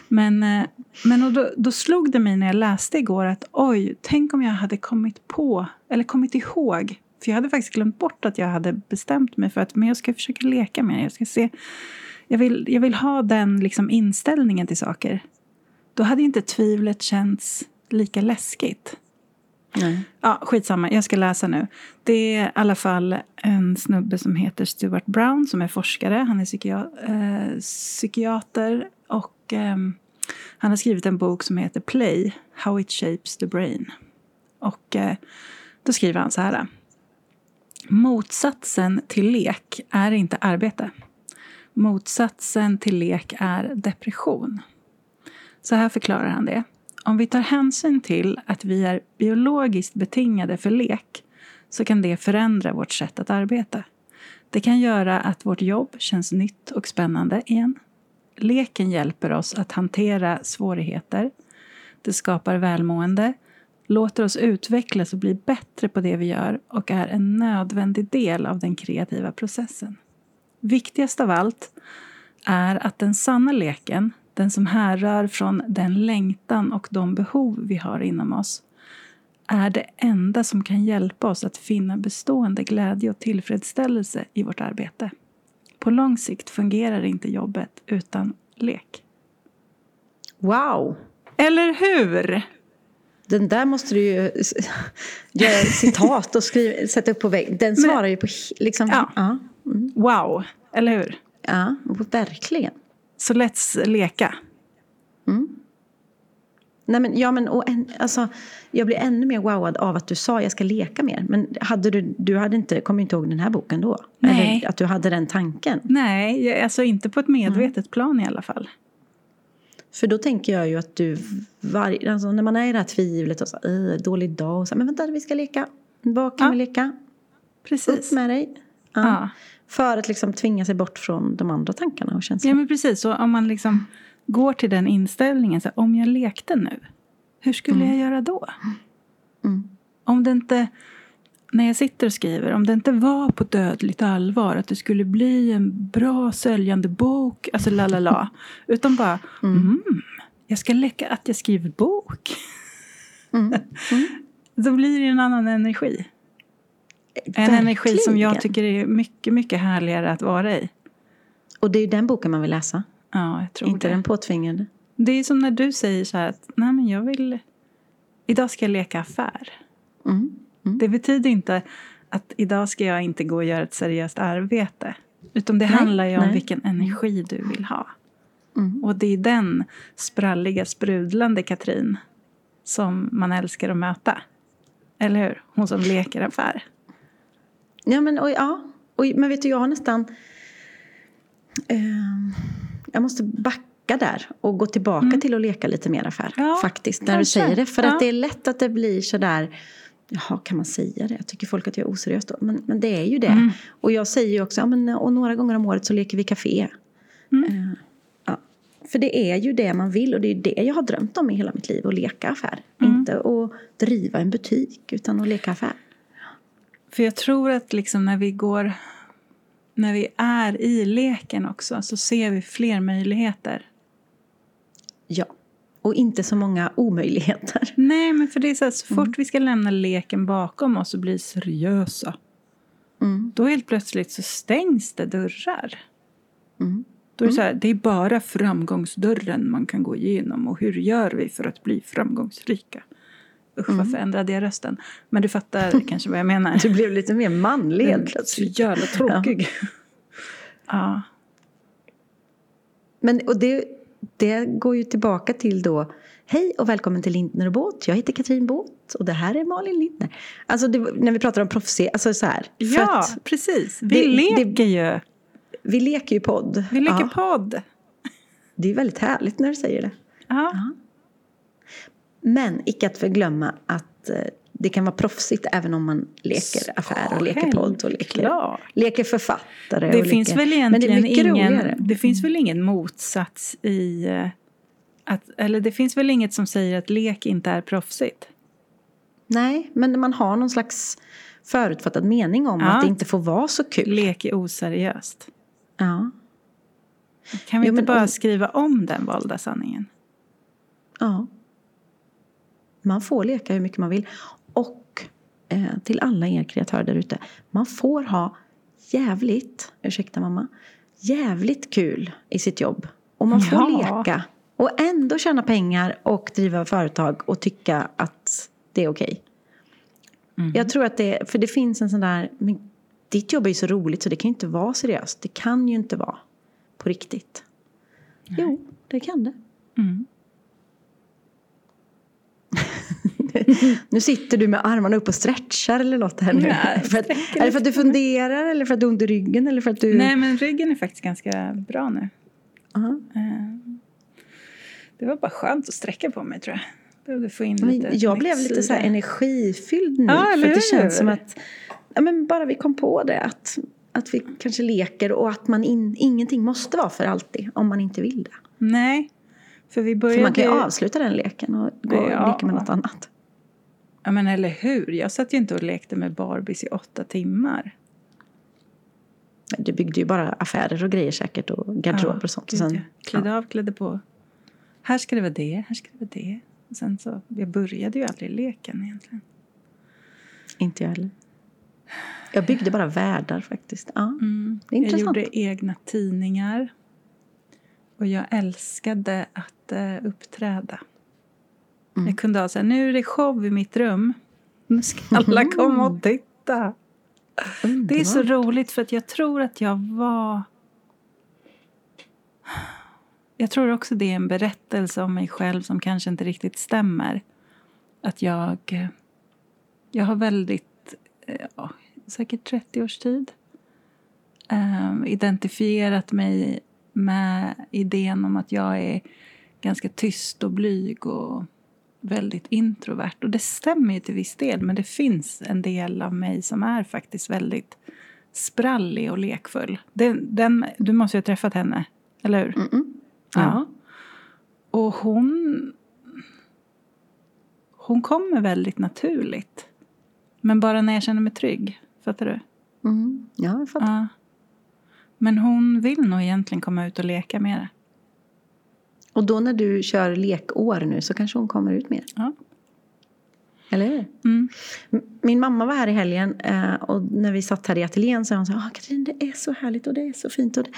Men, eh, men då, då slog det mig när jag läste igår att oj, tänk om jag hade kommit på eller kommit ihåg För jag hade faktiskt glömt bort att jag hade bestämt mig för att men jag ska försöka leka mer. Jag, ska se, jag, vill, jag vill ha den liksom inställningen till saker. Då hade inte tvivlet känts lika läskigt. Nej. Ja, skitsamma, jag ska läsa nu. Det är i alla fall en snubbe som heter Stuart Brown som är forskare. Han är psykia eh, psykiater och eh, han har skrivit en bok som heter Play, How it shapes the brain. Och eh, då skriver han så här. Motsatsen till lek är inte arbete. Motsatsen till lek är depression. Så här förklarar han det. Om vi tar hänsyn till att vi är biologiskt betingade för lek så kan det förändra vårt sätt att arbeta. Det kan göra att vårt jobb känns nytt och spännande igen. Leken hjälper oss att hantera svårigheter. Det skapar välmående, låter oss utvecklas och bli bättre på det vi gör och är en nödvändig del av den kreativa processen. Viktigast av allt är att den sanna leken, den som härrör från den längtan och de behov vi har inom oss, är det enda som kan hjälpa oss att finna bestående glädje och tillfredsställelse i vårt arbete. På lång sikt fungerar inte jobbet utan lek. Wow! Eller hur? Den där måste du ju göra citat och skriva, sätta upp på väggen. Den svarar ju på... Liksom, Ja. Ja. Mm. Wow, eller hur? ja, verkligen. Så let's leka. Nej, men, ja, men, och en, alltså, jag blir ännu mer wowad av att du sa jag ska leka mer. Men hade du, du hade inte, kommer inte ihåg den här boken då? Nej. Eller att du hade den tanken? Nej, alltså inte på ett medvetet plan i alla fall. För då tänker jag ju att du, var, alltså, när man är i det här tvivlet och så, "Åh, dålig dag och så, men vänta vi ska leka. Vad kan Ja. vi leka? Precis. Upp med dig. Ja. Ja. För att liksom tvinga sig bort från de andra tankarna och ja, känslorna. men precis. Så om man liksom går till den inställningen, så här, om jag lekte nu, hur skulle jag göra då? Mm. Om det inte, när jag sitter och skriver, om det inte var på dödligt allvar att det skulle bli en bra säljande bok, alltså la la la, *laughs* utan bara mm. jag ska leka att jag skriver bok. Mm. *laughs* Då blir det en annan energi. En energi som jag tycker är mycket, mycket härligare att vara i. Och det är ju den boken man vill läsa. Ja, jag tror Inte det. den påtvingade. Det är som när du säger så här att nej men jag vill, idag ska jag leka affär. Mm. Det betyder inte att idag ska jag inte gå och göra ett seriöst arbete. Utan det Nej, handlar ju om nej. vilken energi du vill ha. Mm. Och det är den spralliga, sprudlande Katrin som man älskar att möta. Eller hur? Hon som leker affär. Ja, men, och, ja. Och, men vet du, jag har nästan... Eh, jag måste backa där och gå tillbaka till att leka lite mer affär. Mm. Ja, faktiskt, när kanske. du säger det. För Ja. att det är lätt att det blir sådär... Jaha, kan man säga det? Jag tycker folk att jag är oseriös då. Men, men det är ju det. Mm. Och jag säger ju också, ja, men, och några gånger om året så leker vi café. Mm. Eh, ja. För det är ju det man vill och det är ju det jag har drömt om i hela mitt liv. Att leka affär. Mm. Inte att driva en butik utan att leka affär. För jag tror att liksom när vi går... När vi är i leken också så ser vi fler möjligheter. Ja. Och inte så många omöjligheter. Nej, men för det är så, här, så Mm. fort vi ska lämna leken bakom oss och bli seriösa Mm. då helt plötsligt så stängs det dörrar. Mm. Då är det så här, det är bara framgångsdörren man kan gå igenom och hur gör vi för att bli framgångsrika? Usch, Mm. varför ändrade jag rösten? Men du fattar *laughs* kanske vad jag menar. Du blev lite mer manlig helt Så plötsligt. jävla tråkig. *laughs* Ja. Men och det, det går ju tillbaka till då Hej och välkommen till Lindner och Båt. Jag heter Katrin Båt och det här är Malin Lindner. Alltså det, när vi pratar om proffs, alltså så här. ja, precis. Vi det- leker ju. vi leker ju podd. Vi leker Ja, podd. Det är väldigt härligt när du säger det. Ja. Men icke att förglömma att eh, det kan vara proffsigt även om man leker affär och leker podd och leker, leker författare. Det finns leker, väl det egentligen mycket ingen, roligare. det finns väl ingen motsats i eh, att, eller det finns väl inget som säger att lek inte är proffsigt. Nej, men man har någon slags förutfattad mening om Ja. att det inte får vara så kul. Lek är oseriöst. Ja. Kan vi Jo, inte bara om- skriva om den valda sanningen? ja. Man får leka hur mycket man vill. Och eh, till alla er kreatörer där ute. Man får ha jävligt, ursäkta mamma, jävligt kul i sitt jobb. Och man får Ja. leka och ändå tjäna pengar och driva företag och tycka att det är okej. Jag tror att det, för det finns en sån där, men ditt jobb är ju så roligt så det kan ju inte vara seriöst. Det kan ju inte vara på riktigt. Jo, det kan det. Mm. *laughs* Nu sitter du med armarna upp och stretchar eller något här nu. Nej, *laughs* för att, är det för att du funderar eller för att du har ont i ryggen eller för att du... Nej, men ryggen är faktiskt ganska bra nu. Aha. Eh, Det var bara skönt att sträcka på mig tror jag. Behövde få in lite jag blev lite så energifylld nu. Ja, för det känns som att ja, men bara vi kom på det. Att, att vi kanske leker och att man in, ingenting måste vara för alltid om man inte vill det. Nej, för vi började För man kan ju avsluta den leken och gå och Ja. leka med något annat. Ja, men eller hur? Jag satt ju inte och lekte med Barbies i åtta timmar. Du byggde ju bara affärer och grejer säkert och garderober och sånt. Och sen, ja. Klädde av, klädde på. Här ska det vara det, här ska det vara det. Och sen så, jag började ju aldrig leken egentligen. Inte jag heller. Jag byggde bara världar faktiskt. Ja, Mm. det är Jag intressant. gjorde egna tidningar. Och jag älskade att eh, uppträda. Mm. Jag kunde ha så här, nu är det show i mitt rum. Nu ska alla *laughs* komma och titta. Det är så Underbart. roligt för att jag tror att jag var... Jag tror också det är en berättelse om mig själv som kanske inte riktigt stämmer. Att jag... Jag har väldigt, eh, ja, säkert 30 års tid eh, identifierat mig med idén om att jag är ganska tyst och blyg och väldigt introvert. Och det stämmer ju till viss del, men det finns en del av mig som är faktiskt väldigt sprallig och lekfull. Den, den, du måste ju ha träffat henne, eller hur? Mm-mm. Ja. Ja. Och hon... Hon kommer väldigt naturligt. Men bara när jag känner mig trygg. Fattar du? Mm. Ja, jag fattar. Ja. Men hon vill nog egentligen komma ut och leka mer. Och då när du kör lekår nu så kanske hon kommer ut mer. Ja. Eller hur? Mm. Min mamma var här i helgen eh, och när vi satt här i ateljén sa hon så här, ah, Katrin det är så härligt och det är så fint. Och det...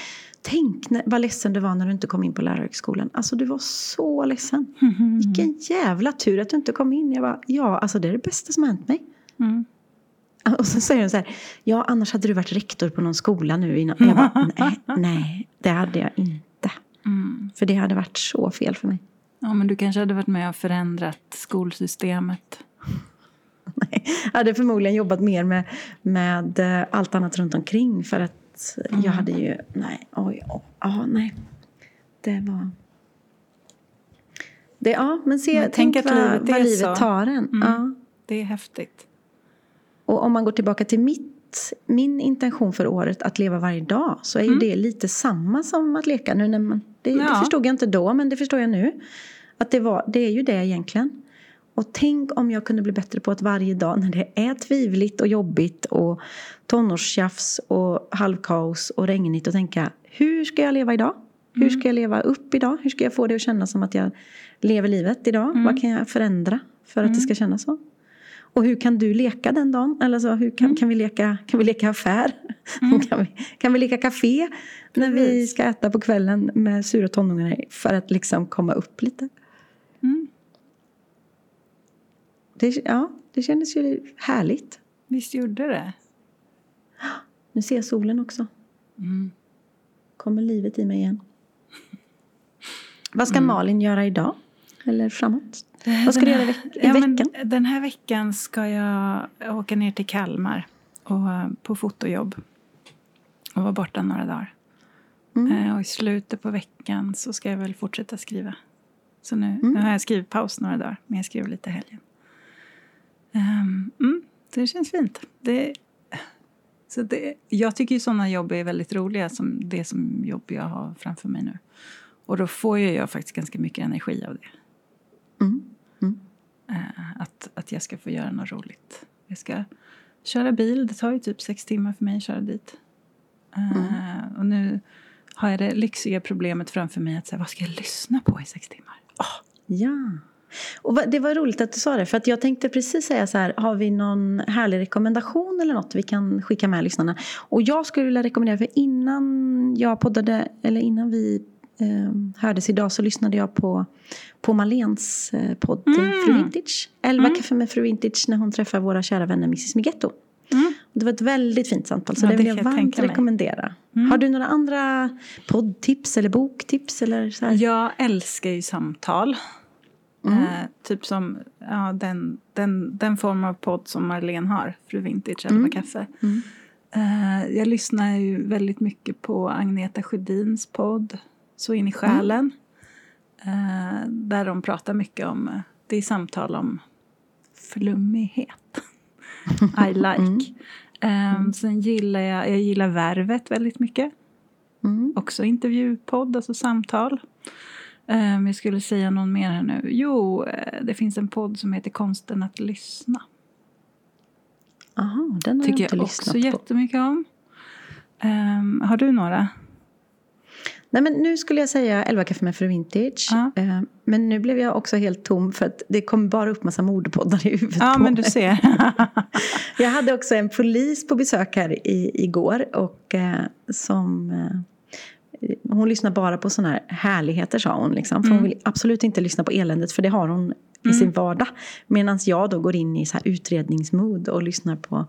Tänk när, vad ledsen du var när du inte kom in på lärarhögskolan. Alltså du var så ledsen. *laughs* Vilken jävla tur att du inte kom in. Jag bara, ja alltså det är det bästa som har hänt mig. Mm. *laughs* Och så säger hon så här, ja annars hade du varit rektor på någon skola nu. Innan. Jag bara, *laughs* nej, nej, det hade jag inte. Mm. För det hade varit så fel för mig. Ja, men du kanske hade varit med och förändrat skolsystemet. *laughs* Nej, jag hade förmodligen jobbat mer med, med eh, allt annat runt omkring för att jag hade ju, nej, oj, oj, ja, nej. Det var... Det, ja, men se, Men tänk, tänk att vad, livet vad livet tar en. Mm. Ja. Det är häftigt. Och om man går tillbaka till mitt, min intention för året, att leva varje dag, så är ju det lite samma som att leka. Nu när man, det, det Ja. förstod jag inte då, men det förstår jag nu. Att det, var, det är ju det egentligen. Och tänk om jag kunde bli bättre på att varje dag när det är tvivligt och jobbigt och tonårstjafs och halvkaos och regnigt och tänka hur ska jag leva idag? Hur ska jag leva upp idag? Hur ska jag få det att kännas som att jag lever livet idag? Vad kan jag förändra för att det ska kännas så? Och hur kan du leka den dagen? Eller så, hur kan, kan, vi leka, kan vi leka affär? *laughs* kan, vi, kan vi leka café när vi Precis. ska äta på kvällen med sura tonåringar för att liksom komma upp lite? Mm. Det, ja, det kändes ju härligt. Visst gjorde det? Nu ser jag solen också. Mm. Kommer livet i mig igen. Vad ska Malin göra idag? Eller framåt? Vad ska du göra i, Ja, veckan? den här veckan ska jag åka ner till Kalmar och, eh, på fotojobb och vara borta några dagar. Mm. Eh, och i slutet på veckan så ska jag väl fortsätta skriva. Så nu, Mm. nu har jag skrivit paus några dagar, men jag skriver lite helgen. Ehm, mm, det känns fint. Det, så det, jag tycker ju sådana jobb är väldigt roliga, som det som jobb jag har framför mig nu. Och då får ju jag faktiskt ganska mycket energi av det. Mm. Mm. Eh, att, att jag ska få göra något roligt. Jag ska köra bil, det tar ju typ sex timmar för mig att köra dit. Eh, Och nu har jag det lyxiga problemet framför mig att säga, vad ska jag lyssna på i sex timmar? Åh, Ja. Och det var roligt att du sa det, för att jag tänkte precis säga så här, har vi någon härlig rekommendation eller något vi kan skicka med lyssnarna? Och jag skulle vilja rekommendera, för innan jag poddade, eller innan vi hördes idag så lyssnade jag på, på Malens eh, podd mm. Fru Vintage. Elva mm. kaffe med Fru Vintage när hon träffar våra kära vänner Mrs Migetto. Mm. Det var ett väldigt fint samtal så ja, det vill jag varmt rekommendera. Mm. Har du några andra poddtips eller boktips? Eller så här? Jag älskar ju samtal. Mm. Eh, typ som ja, den, den, den form av podd som Marlene har, Fru Vintage, Elva mm. kaffe. Mm. Eh, jag lyssnar ju väldigt mycket på Agneta Sjödins podd Så in i själen. Eh, där de pratar mycket om, det är samtal om flummighet. *laughs* I like. Um, sen gillar jag, jag gillar Värvet väldigt mycket. Mm. Också intervjupodd, alltså samtal. Um, jag skulle säga någon mer här nu. Jo, eh, det finns en podd som heter Konsten att lyssna. Aha, den har Tycker jag jag också på. jättemycket om. Um, har du några? Nej, men nu skulle jag säga 11 kaffe med fru Vintage. Ja. Eh, men nu blev jag också helt tom för att det kom bara upp massa mordpoddar i huvudet Ja, men du ser. *laughs* jag hade också en polis på besök här i, igår och eh, som eh, hon lyssnar bara på sådana här härligheter sa hon. Liksom, för mm. hon vill absolut inte lyssna på eländet för det har hon i mm. sin vardag. Medan jag då går in i så här utredningsmood och lyssnar på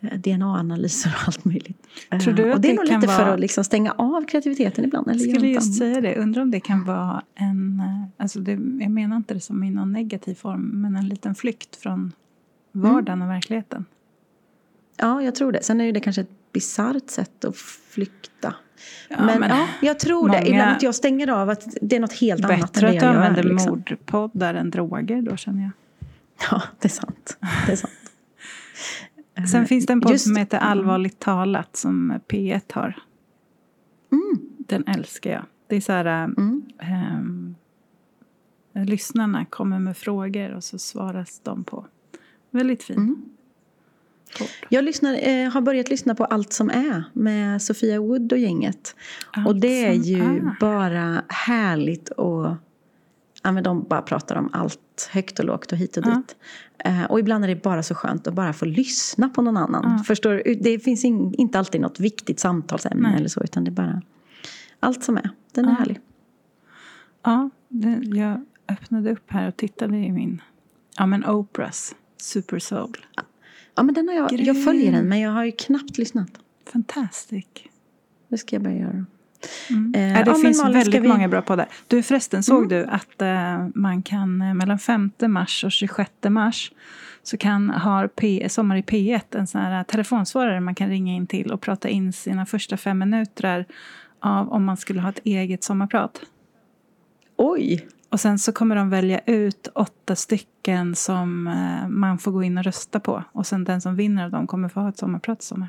DNA-analyser och allt möjligt. Tror du eh, och det är nog lite vara... för att liksom stänga av kreativiteten ibland. Jag skulle just annat. säga det. Undrar om det kan vara en... Eh, alltså det, jag menar inte det som i någon negativ form, men en liten flykt från vardagen mm. och verkligheten. Ja, jag tror det. Sen är det kanske ett bisarrt sätt att flykta. Ja, men, men ja, jag tror det. Ibland att jag stänger av att det är något helt annat än det jag gör. Bättre att du använder liksom. mordpoddar än droger då känner jag. Ja, det är sant. Det är sant. *laughs* Sen finns det en podd Just, som heter Allvarligt talat som P1 har. Mm. Den älskar jag. Det är så här... Mm. Um, lyssnarna kommer med frågor och så svaras de på. Väldigt fin. Mm. Jag lyssnar, eh, har börjat lyssna på Allt som är med Sofia Wood och gänget. Allt och det är ju är. bara härligt och ja, men de bara pratar om allt högt och lågt och hit och dit. Uh, och ibland är det bara så skönt att bara få lyssna på någon annan. Uh. Förstår Det finns in, inte alltid något viktigt samtalsämne Nej. eller så, utan det är bara allt som är. Den är uh. härlig. Ja, det, jag öppnade upp här och tittade i min, ja men Oprahs Super Soul. Ja, men den har jag, jag följer den, men jag har ju knappt lyssnat. Fantastic. Det ska jag börja göra. Mm. Eh, det ja, finns Malin, väldigt vi... många bra poddar. Du förresten, såg mm. du att eh, man kan eh, mellan 5 mars och 26 mars så kan ha P, Sommar i P1 en sån här telefonsvarare man kan ringa in till och prata in sina första fem minuter av om man skulle ha ett eget sommarprat. Oj! Och sen så kommer de välja ut åtta stycken som eh, man får gå in och rösta på. Och sen den som vinner av dem kommer få ha ett sommarprat i sommar.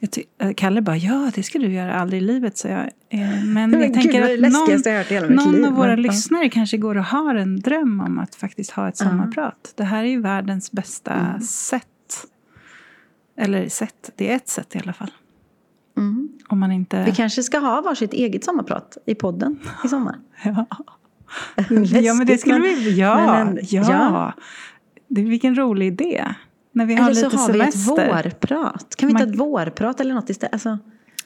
Jag eh, Kalle bara, ja det ska du göra aldrig i livet, så jag. Eh, men jag tänker att någon, någon liv, av våra men, lyssnare kanske går och har en dröm om att faktiskt ha ett sommarprat. Uh. Det här är ju världens bästa mm. sätt. Eller sätt, det är ett sätt i alla fall. Mm. Om man inte... Vi kanske ska ha varsitt eget sommarprat i podden i sommar. *laughs* ja. *laughs* ja, men det skulle vi... Ja, en, ja. ja. Det, vilken rolig idé. När vi har eller lite så har semester. vi ett vårprat. Kan vi inte ha ett vårprat eller något istället? Alltså,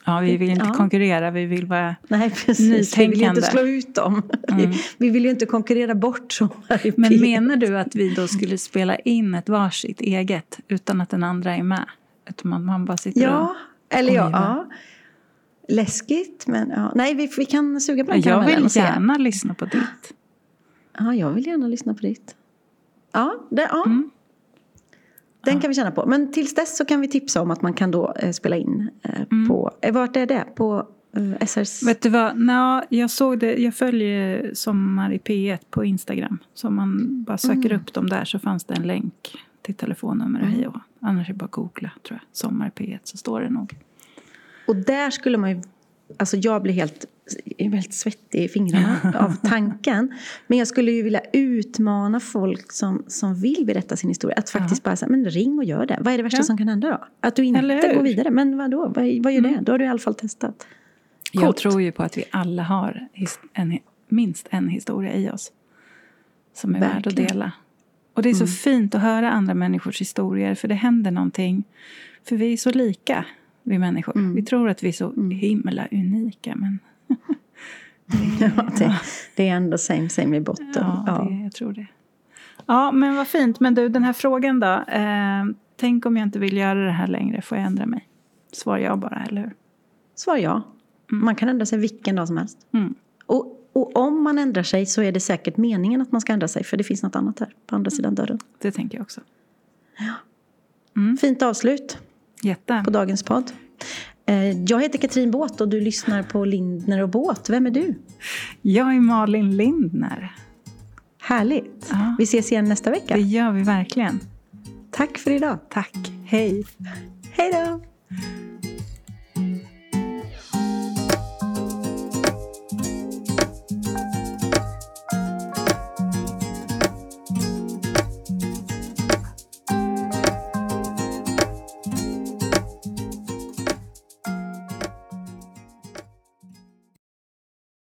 ja, vi vill inte ja. konkurrera, vi vill vara Nej, precis. nytänkande. Vi vill inte slå ut dem. Mm. *laughs* Vi vill ju inte konkurrera bort så. Men menar du att vi då skulle spela in ett varsitt eget utan att den andra är med? Utan man, man bara sitter ja, och eller ja. ja. Läskigt, men ja. Nej, vi, vi kan suga på den Jag vill gärna lyssna på ditt. Ja, jag vill gärna lyssna på ditt. Ja, det, ja. Mm. Den kan vi känna på. Men tills dess så kan vi tipsa om att man kan då eh, spela in eh, mm. på, eh, vart är det? På SRs? Vet du vad, Nå, jag såg det, jag följer Sommar i P1 på Instagram. Så om man bara söker mm. upp dem där så fanns det en länk till telefonnummer och mm. hej och Annars är det bara att googla tror jag. Sommar i P1 så står det nog. Och där skulle man ju, alltså jag blir helt väldigt svettig i fingrarna av *laughs* tanken. Men jag skulle ju vilja utmana folk som, som vill berätta sin historia. Att faktiskt ja. bara säga, men ring och gör det. Vad är det värsta ja. som kan hända då? Att du inte går vidare. Men vadå? Vad, vad gör mm. det? Då har du i alla fall testat. Coolt. Jag tror ju på att vi alla har en, minst en historia i oss. som är värd att Verkligen. dela. Och det är så Mm. fint att höra andra människors historier för det händer någonting. För vi är så lika, vi människor. Mm. Vi tror att vi är så himla unika men *laughs* Ja, det, det är ändå same same i botten. Ja, Ja. Det, jag tror det. Ja, men vad fint. Men du, den här frågan då. Eh, tänk om jag inte vill göra det här längre, får jag ändra mig? Svarar jag bara, eller hur? Svar ja. Man kan ändra sig vilken dag som helst. Mm. Och, och om man ändrar sig så är det säkert meningen att man ska ändra sig. För det finns något annat här på andra sidan dörren. Det tänker jag också. Fint avslut Jätte. på dagens podd. Eh, Jag heter Katrin Båt och du lyssnar på Lindner och Båt. Vem är du? Jag är Malin Lindner. Härligt. Ja. Vi ses igen nästa vecka. Det gör vi verkligen. Tack för idag. Tack. Hej. Hej då!